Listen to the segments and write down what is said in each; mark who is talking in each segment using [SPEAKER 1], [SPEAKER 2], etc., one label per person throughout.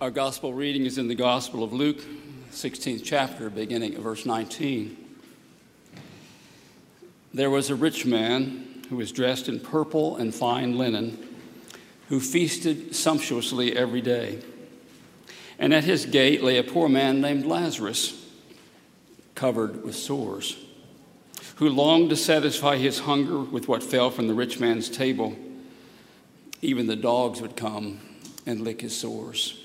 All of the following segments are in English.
[SPEAKER 1] Our gospel reading is in the Gospel of Luke, 16th chapter, beginning at verse 19. There was a rich man who was dressed in purple and fine linen, who feasted sumptuously every day. And at his gate lay a poor man named Lazarus, covered with sores, who longed to satisfy his hunger with what fell from the rich man's table. Even the dogs would come and lick his sores.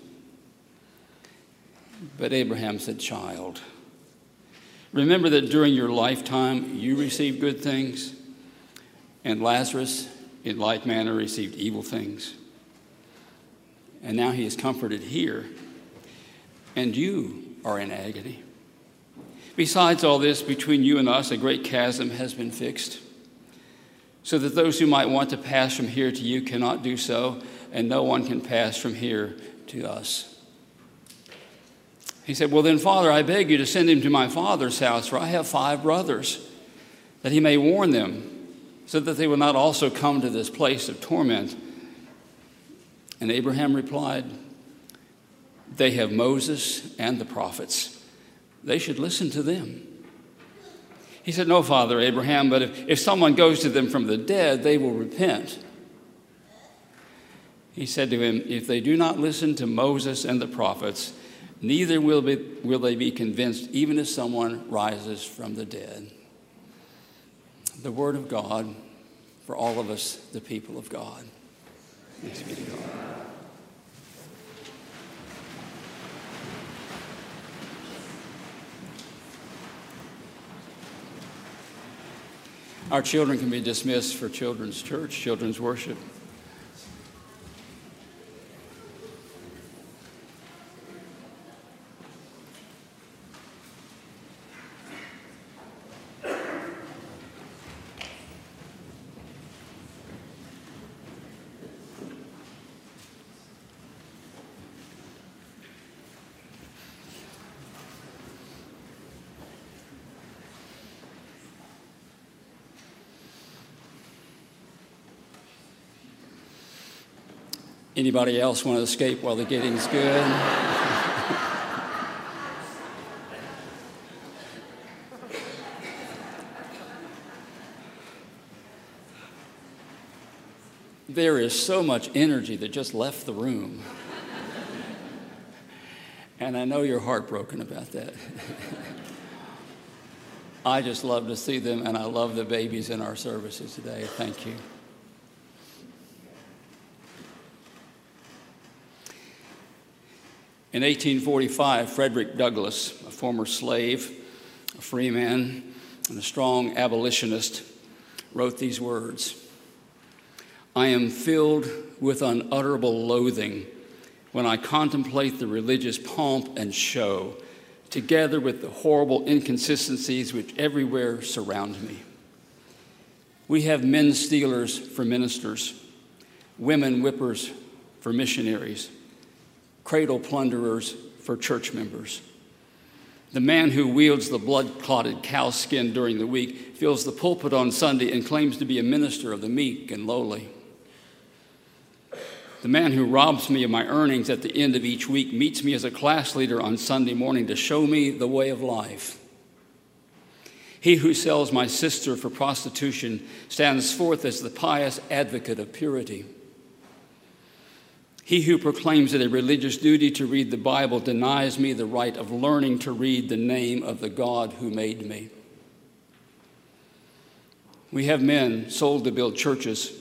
[SPEAKER 1] But Abraham said, Child, remember that during your lifetime you received good things, and Lazarus, in like manner, received evil things. And now he is comforted here, and you are in agony. Besides all this, between you and us, a great chasm has been fixed, so that those who might want to pass from here to you cannot do so, and no one can pass from here to us. He said, Well, then, Father, I beg you to send him to my father's house, for I have five brothers, that he may warn them, so that they will not also come to this place of torment. And Abraham replied, They have Moses and the prophets. They should listen to them. He said, No, Father Abraham, but if, if someone goes to them from the dead, they will repent. He said to him, If they do not listen to Moses and the prophets, Neither will, be, will they be convinced, even if someone rises from the dead. The Word of God for all of us, the people of God. Thanks be to God. Our children can be dismissed for children's church, children's worship. Anybody else want to escape while the getting's good? there is so much energy that just left the room. and I know you're heartbroken about that. I just love to see them, and I love the babies in our services today. Thank you. In 1845, Frederick Douglass, a former slave, a free man, and a strong abolitionist, wrote these words I am filled with unutterable loathing when I contemplate the religious pomp and show, together with the horrible inconsistencies which everywhere surround me. We have men stealers for ministers, women whippers for missionaries cradle plunderers for church members. The man who wields the blood clotted cow skin during the week fills the pulpit on Sunday and claims to be a minister of the meek and lowly. The man who robs me of my earnings at the end of each week meets me as a class leader on Sunday morning to show me the way of life. He who sells my sister for prostitution stands forth as the pious advocate of purity. He who proclaims it a religious duty to read the Bible denies me the right of learning to read the name of the God who made me. We have men sold to build churches,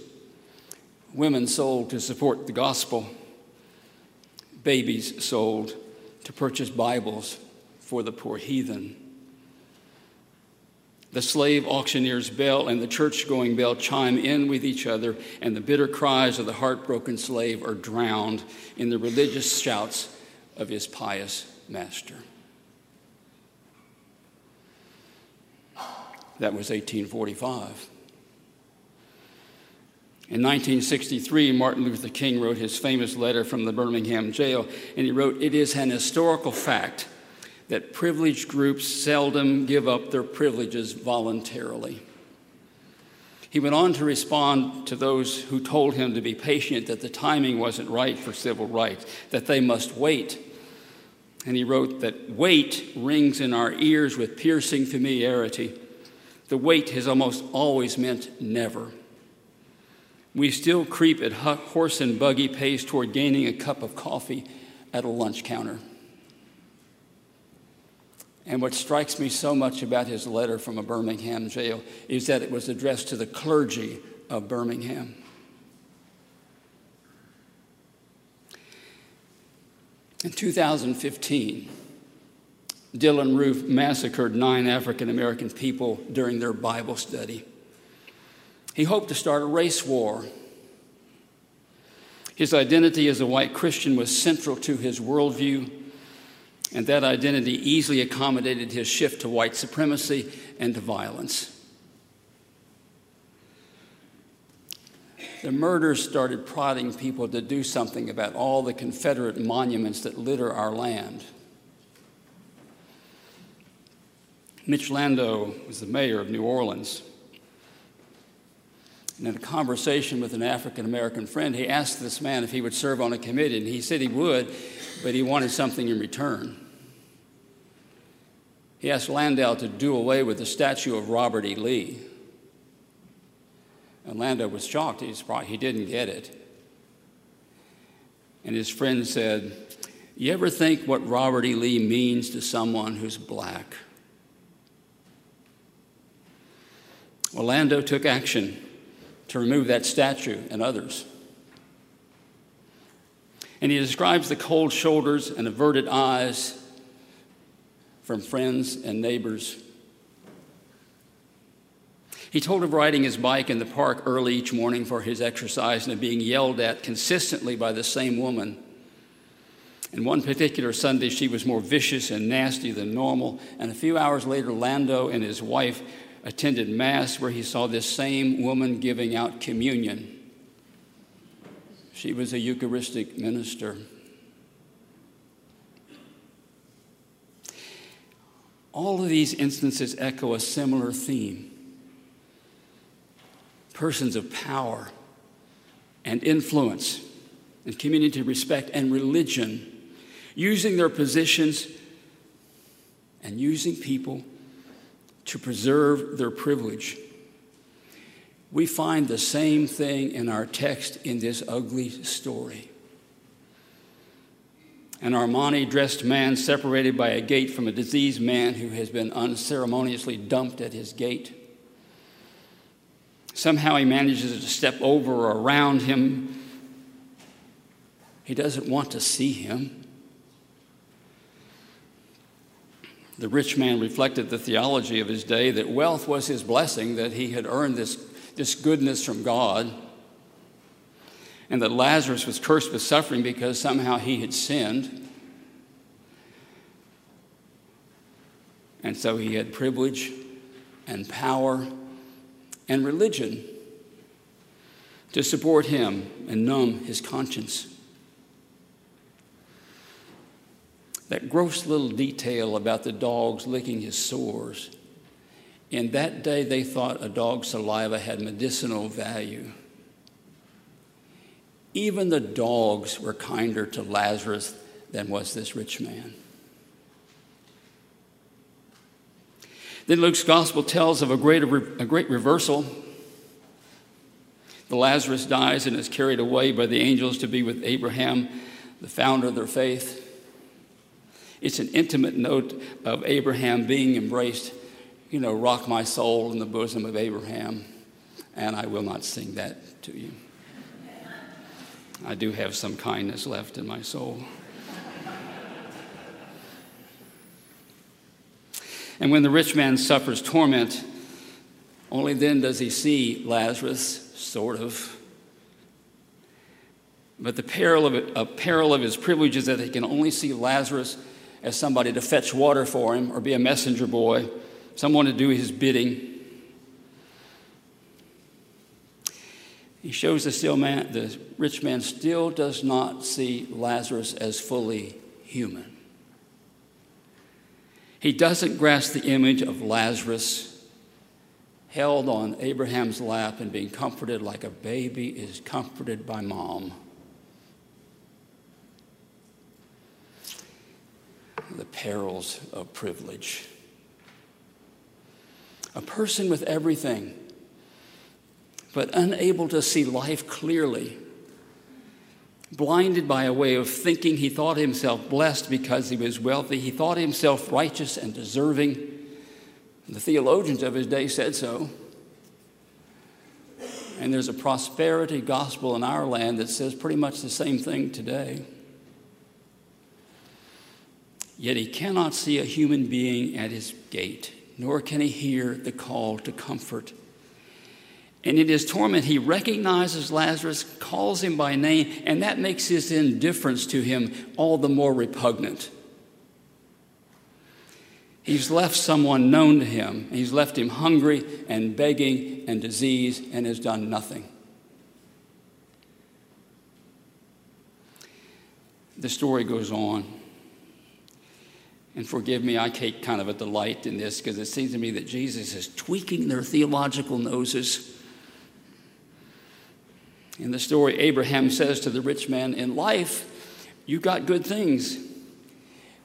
[SPEAKER 1] women sold to support the gospel, babies sold to purchase Bibles for the poor heathen. The slave auctioneer's bell and the church going bell chime in with each other, and the bitter cries of the heartbroken slave are drowned in the religious shouts of his pious master. That was 1845. In 1963, Martin Luther King wrote his famous letter from the Birmingham jail, and he wrote, It is an historical fact that privileged groups seldom give up their privileges voluntarily. He went on to respond to those who told him to be patient, that the timing wasn't right for civil rights, that they must wait. And he wrote that wait rings in our ears with piercing familiarity. The wait has almost always meant never. We still creep at horse and buggy pace toward gaining a cup of coffee at a lunch counter. And what strikes me so much about his letter from a Birmingham jail is that it was addressed to the clergy of Birmingham. In 2015, Dylann Roof massacred nine African American people during their Bible study. He hoped to start a race war. His identity as a white Christian was central to his worldview, and that identity easily accommodated his shift to white supremacy and to violence. The murders started prodding people to do something about all the Confederate monuments that litter our land. Mitch Landrieu was the mayor of New Orleans. And in a conversation with an African American friend, he asked this man if he would serve on a committee, and he said he would, but he wanted something in return. He asked Landrieu to do away with the statue of Robert E. Lee. And Landrieu was shocked. He, he didn't get it. And his friend said, You ever think what Robert E. Lee means to someone who's black? Landrieu took action to remove that statue and others. And he describes the cold shoulders and averted eyes from friends and neighbors. He told of riding his bike in the park early each morning for his exercise and of being yelled at consistently by the same woman. And one particular Sunday, she was more vicious and nasty than normal. And a few hours later, Landrieu and his wife attended Mass where he saw this same woman giving out communion. She was a Eucharistic minister. All of these instances echo a similar theme persons of power and influence and community respect and religion using their positions and using people to preserve their privilege. We find the same thing in our text in this ugly story. An Armani dressed man separated by a gate from a diseased man who has been unceremoniously dumped at his gate. Somehow he manages to step over or around him. He doesn't want to see him. The rich man reflected the theology of his day that wealth was his blessing, that he had earned this, this goodness from God, and that Lazarus was cursed with suffering because somehow he had sinned. And so he had privilege and power and religion to support him and numb his conscience. That gross little detail about the dogs licking his sores. In that day, they thought a dog's saliva had medicinal value. Even the dogs were kinder to Lazarus than was this rich man. Then Luke's gospel tells of a great, a great reversal. The Lazarus dies and is carried away by the angels to be with Abraham, the founder of their faith. It's an intimate note of Abraham being embraced. You know, rock my soul in the bosom of Abraham. And I will not sing that to you. I do have some kindness left in my soul. And when the rich man suffers torment, only then does he see Lazarus, sort of. But the peril of, it, a peril of his privilege is that he can only see Lazarus as somebody to fetch water for him or be a messenger boy, someone to do his bidding. He shows the, man, the rich man still does not see Lazarus as fully human. He doesn't grasp the image of Lazarus held on Abraham's lap and being comforted like a baby is comforted by mom. The perils of privilege. A person with everything but unable to see life clearly. Blinded by a way of thinking, he thought himself blessed because he was wealthy. He thought himself righteous and deserving. The theologians of his day said so. And there's a prosperity gospel in our land that says pretty much the same thing today. Yet he cannot see a human being at his gate, nor can he hear the call to comfort and in his torment, he recognizes Lazarus, calls him by name, and that makes his indifference to him all the more repugnant. He's left someone known to him. He's left him hungry and begging and disease and has done nothing. The story goes on. And forgive me, I take kind of a delight in this because it seems to me that Jesus is tweaking their theological noses in the story, Abraham says to the rich man, In life, you got good things.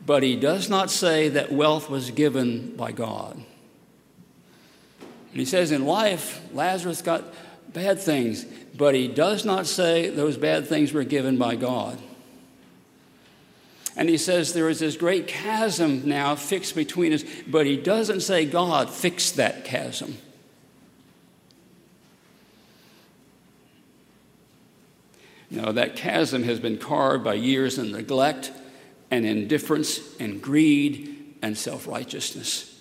[SPEAKER 1] But he does not say that wealth was given by God. And he says, In life, Lazarus got bad things, but he does not say those bad things were given by God. And he says there is this great chasm now fixed between us, but he doesn't say God fixed that chasm. Know, that chasm has been carved by years of neglect and indifference and greed and self righteousness.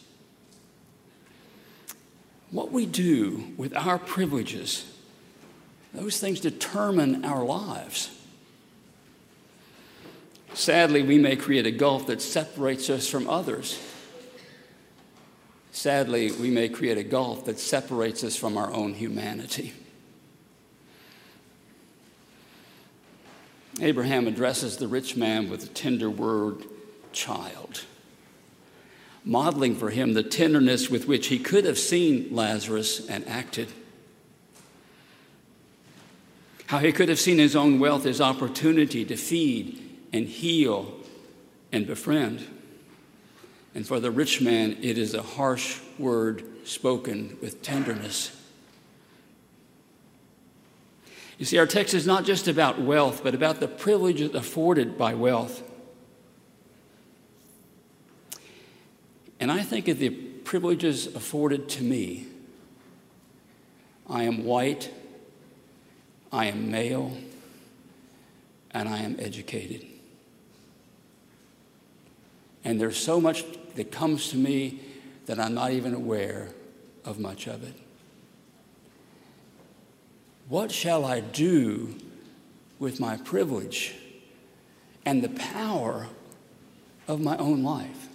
[SPEAKER 1] What we do with our privileges, those things determine our lives. Sadly, we may create a gulf that separates us from others. Sadly, we may create a gulf that separates us from our own humanity. Abraham addresses the rich man with the tender word, child, modeling for him the tenderness with which he could have seen Lazarus and acted. How he could have seen his own wealth as opportunity to feed and heal and befriend. And for the rich man, it is a harsh word spoken with tenderness. You see, our text is not just about wealth, but about the privileges afforded by wealth. And I think of the privileges afforded to me. I am white, I am male, and I am educated. And there's so much that comes to me that I'm not even aware of much of it. What shall I do with my privilege and the power of my own life?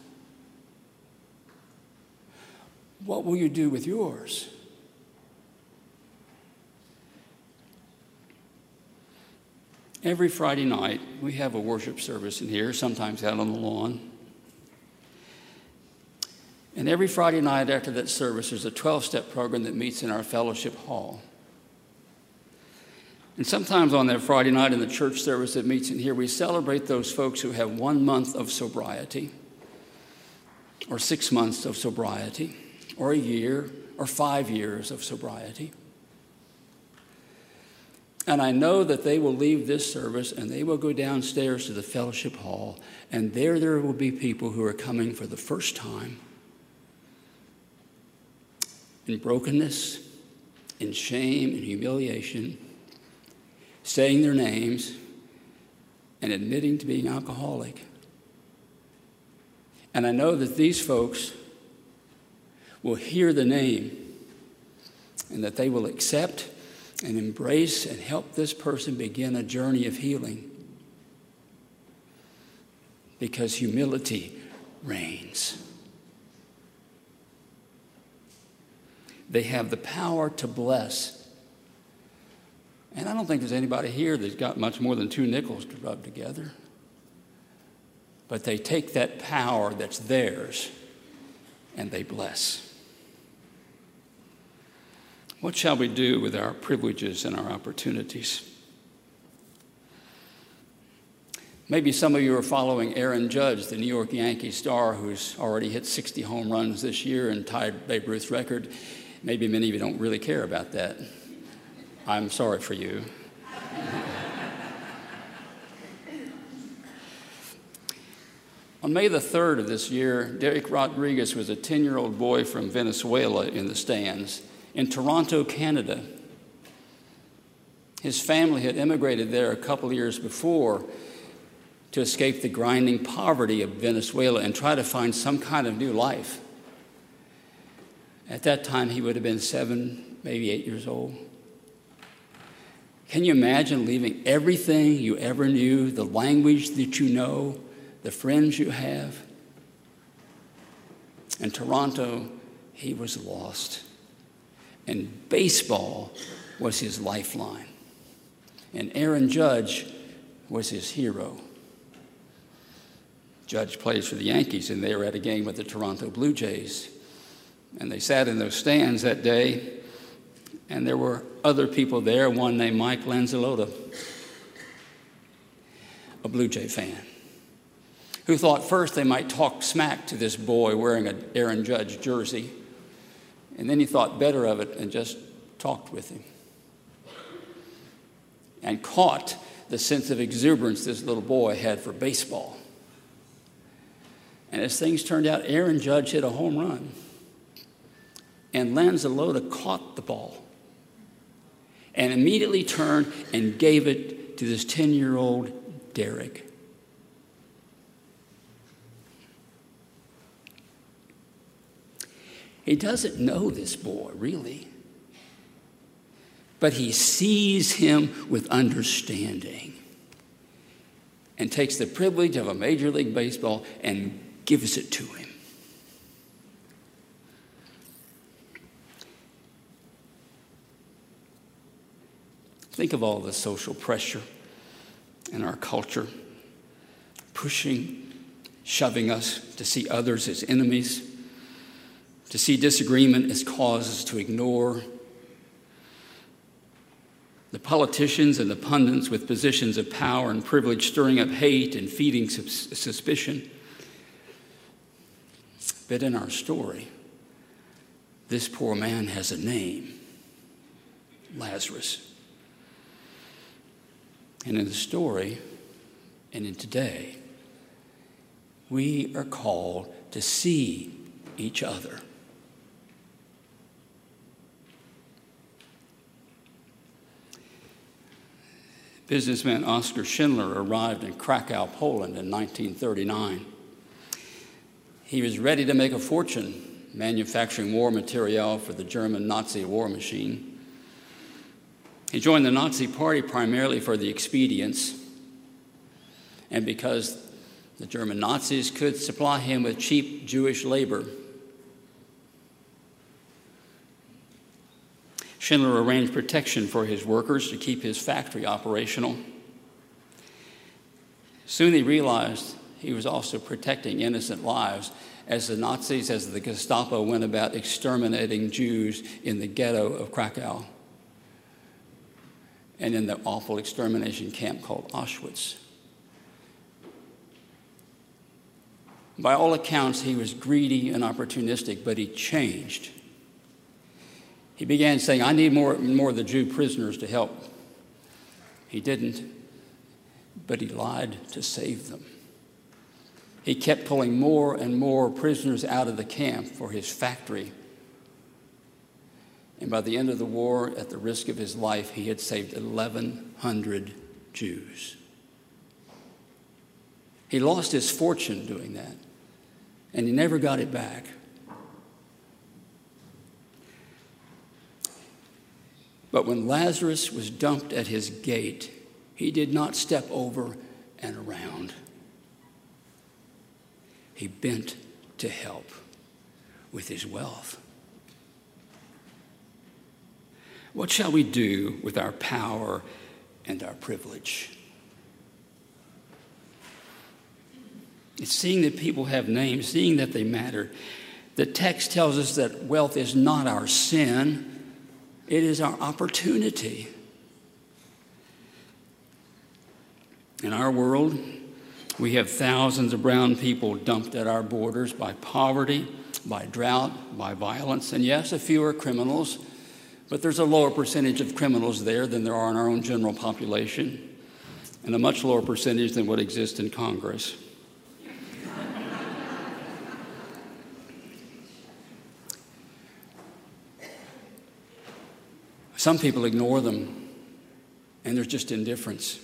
[SPEAKER 1] What will you do with yours? Every Friday night, we have a worship service in here, sometimes out on the lawn. And every Friday night after that service, there's a 12 step program that meets in our fellowship hall. And sometimes on that Friday night in the church service that meets in here, we celebrate those folks who have one month of sobriety, or six months of sobriety, or a year, or five years of sobriety. And I know that they will leave this service and they will go downstairs to the fellowship hall, and there there will be people who are coming for the first time in brokenness, in shame, in humiliation saying their names, and admitting to being alcoholic. And I know that these folks will hear the name and that they will accept and embrace and help this person begin a journey of healing. because humility reigns. They have the power to bless. And I don't think there's anybody here that's got much more than two nickels to rub together. But they take that power that's theirs and they bless. What shall we do with our privileges and our opportunities? Maybe some of you are following Aaron Judge, the New York Yankee star who's already hit 60 home runs this year and tied Babe Ruth's record. Maybe many of you don't really care about that. I'm sorry for you. On May the 3rd of this year, Derek Rodriguez was a 10 year old boy from Venezuela in the stands in Toronto, Canada. His family had immigrated there a couple years before to escape the grinding poverty of Venezuela and try to find some kind of new life. At that time, he would have been seven, maybe eight years old. Can you imagine leaving everything you ever knew, the language that you know, the friends you have? In Toronto, he was lost. And baseball was his lifeline. And Aaron Judge was his hero. Judge plays for the Yankees, and they were at a game with the Toronto Blue Jays. And they sat in those stands that day, and there were other people there, one named Mike Lanzillotta, a Blue Jay fan, who thought first they might talk smack to this boy wearing an Aaron Judge jersey. And then he thought better of it and just talked with him and caught the sense of exuberance this little boy had for baseball. And as things turned out, Aaron Judge hit a home run and Lanzillotta caught the ball and immediately turned and gave it to this 10 year old Derek. He doesn't know this boy, really, but he sees him with understanding and takes the privilege of a Major League Baseball and gives it to him. Think of all the social pressure in our culture, pushing, shoving us to see others as enemies, to see disagreement as causes to ignore. The politicians and the pundits with positions of power and privilege stirring up hate and feeding suspicion. But in our story, this poor man has a name Lazarus. And in the story, and in today, we are called to see each other. Businessman Oskar Schindler arrived in Krakow, Poland in 1939. He was ready to make a fortune manufacturing war material for the German Nazi war machine. He joined the Nazi Party primarily for the expedience and because the German Nazis could supply him with cheap Jewish labor. Schindler arranged protection for his workers to keep his factory operational. Soon he realized he was also protecting innocent lives as the Nazis, as the Gestapo went about exterminating Jews in the ghetto of Krakow and in the awful extermination camp called Auschwitz. By all accounts, he was greedy and opportunistic, but he changed. He began saying, I need more, more of the Jew prisoners to help. He didn't, but he lied to save them. He kept pulling more and more prisoners out of the camp for his factory and by the end of the war, at the risk of his life, he had saved 1,100 Jews. He lost his fortune doing that, and he never got it back. But when Lazarus was dumped at his gate, he did not step over and around. he bent to help with his wealth. What shall we do with our power and our privilege? It's seeing that people have names, seeing that they matter. The text tells us that wealth is not our sin, it is our opportunity. In our world, we have thousands of brown people dumped at our borders by poverty, by drought, by violence, and yes, a few are criminals, but there's a lower percentage of criminals there than there are in our own general population, and a much lower percentage than what exists in Congress. Some people ignore them, and there's just indifference.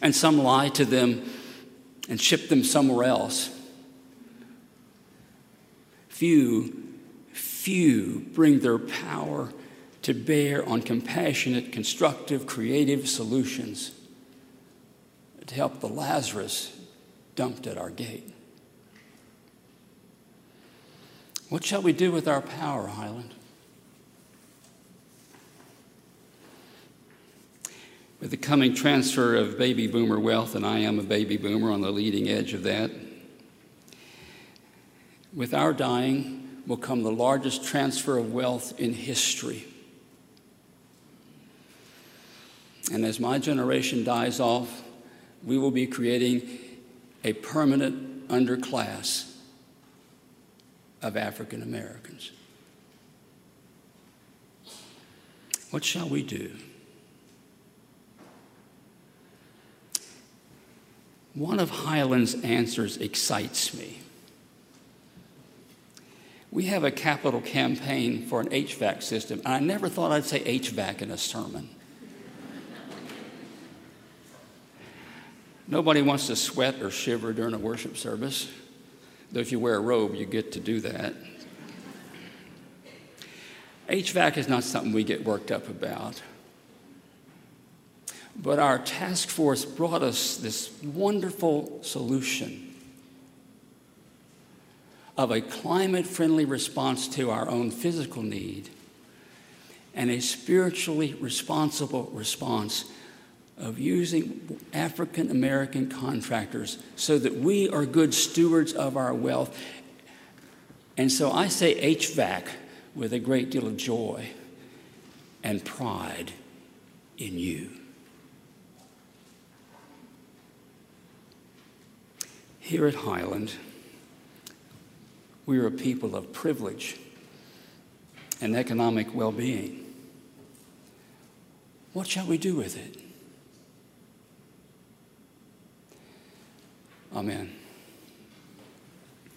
[SPEAKER 1] And some lie to them and ship them somewhere else. Few, few bring their power to bear on compassionate, constructive, creative solutions to help the Lazarus dumped at our gate. What shall we do with our power, Highland? With the coming transfer of baby boomer wealth, and I am a baby boomer on the leading edge of that, with our dying will come the largest transfer of wealth in history. And as my generation dies off, we will be creating a permanent underclass of African Americans. What shall we do? One of Highland's answers excites me. We have a capital campaign for an HVAC system. I never thought I'd say HVAC in a sermon. Nobody wants to sweat or shiver during a worship service, though if you wear a robe, you get to do that. HVAC is not something we get worked up about. But our task force brought us this wonderful solution of a climate friendly response to our own physical need and a spiritually responsible response of using African American contractors so that we are good stewards of our wealth. And so I say HVAC with a great deal of joy and pride in you. Here at Highland, we are a people of privilege and economic well being. What shall we do with it? Amen.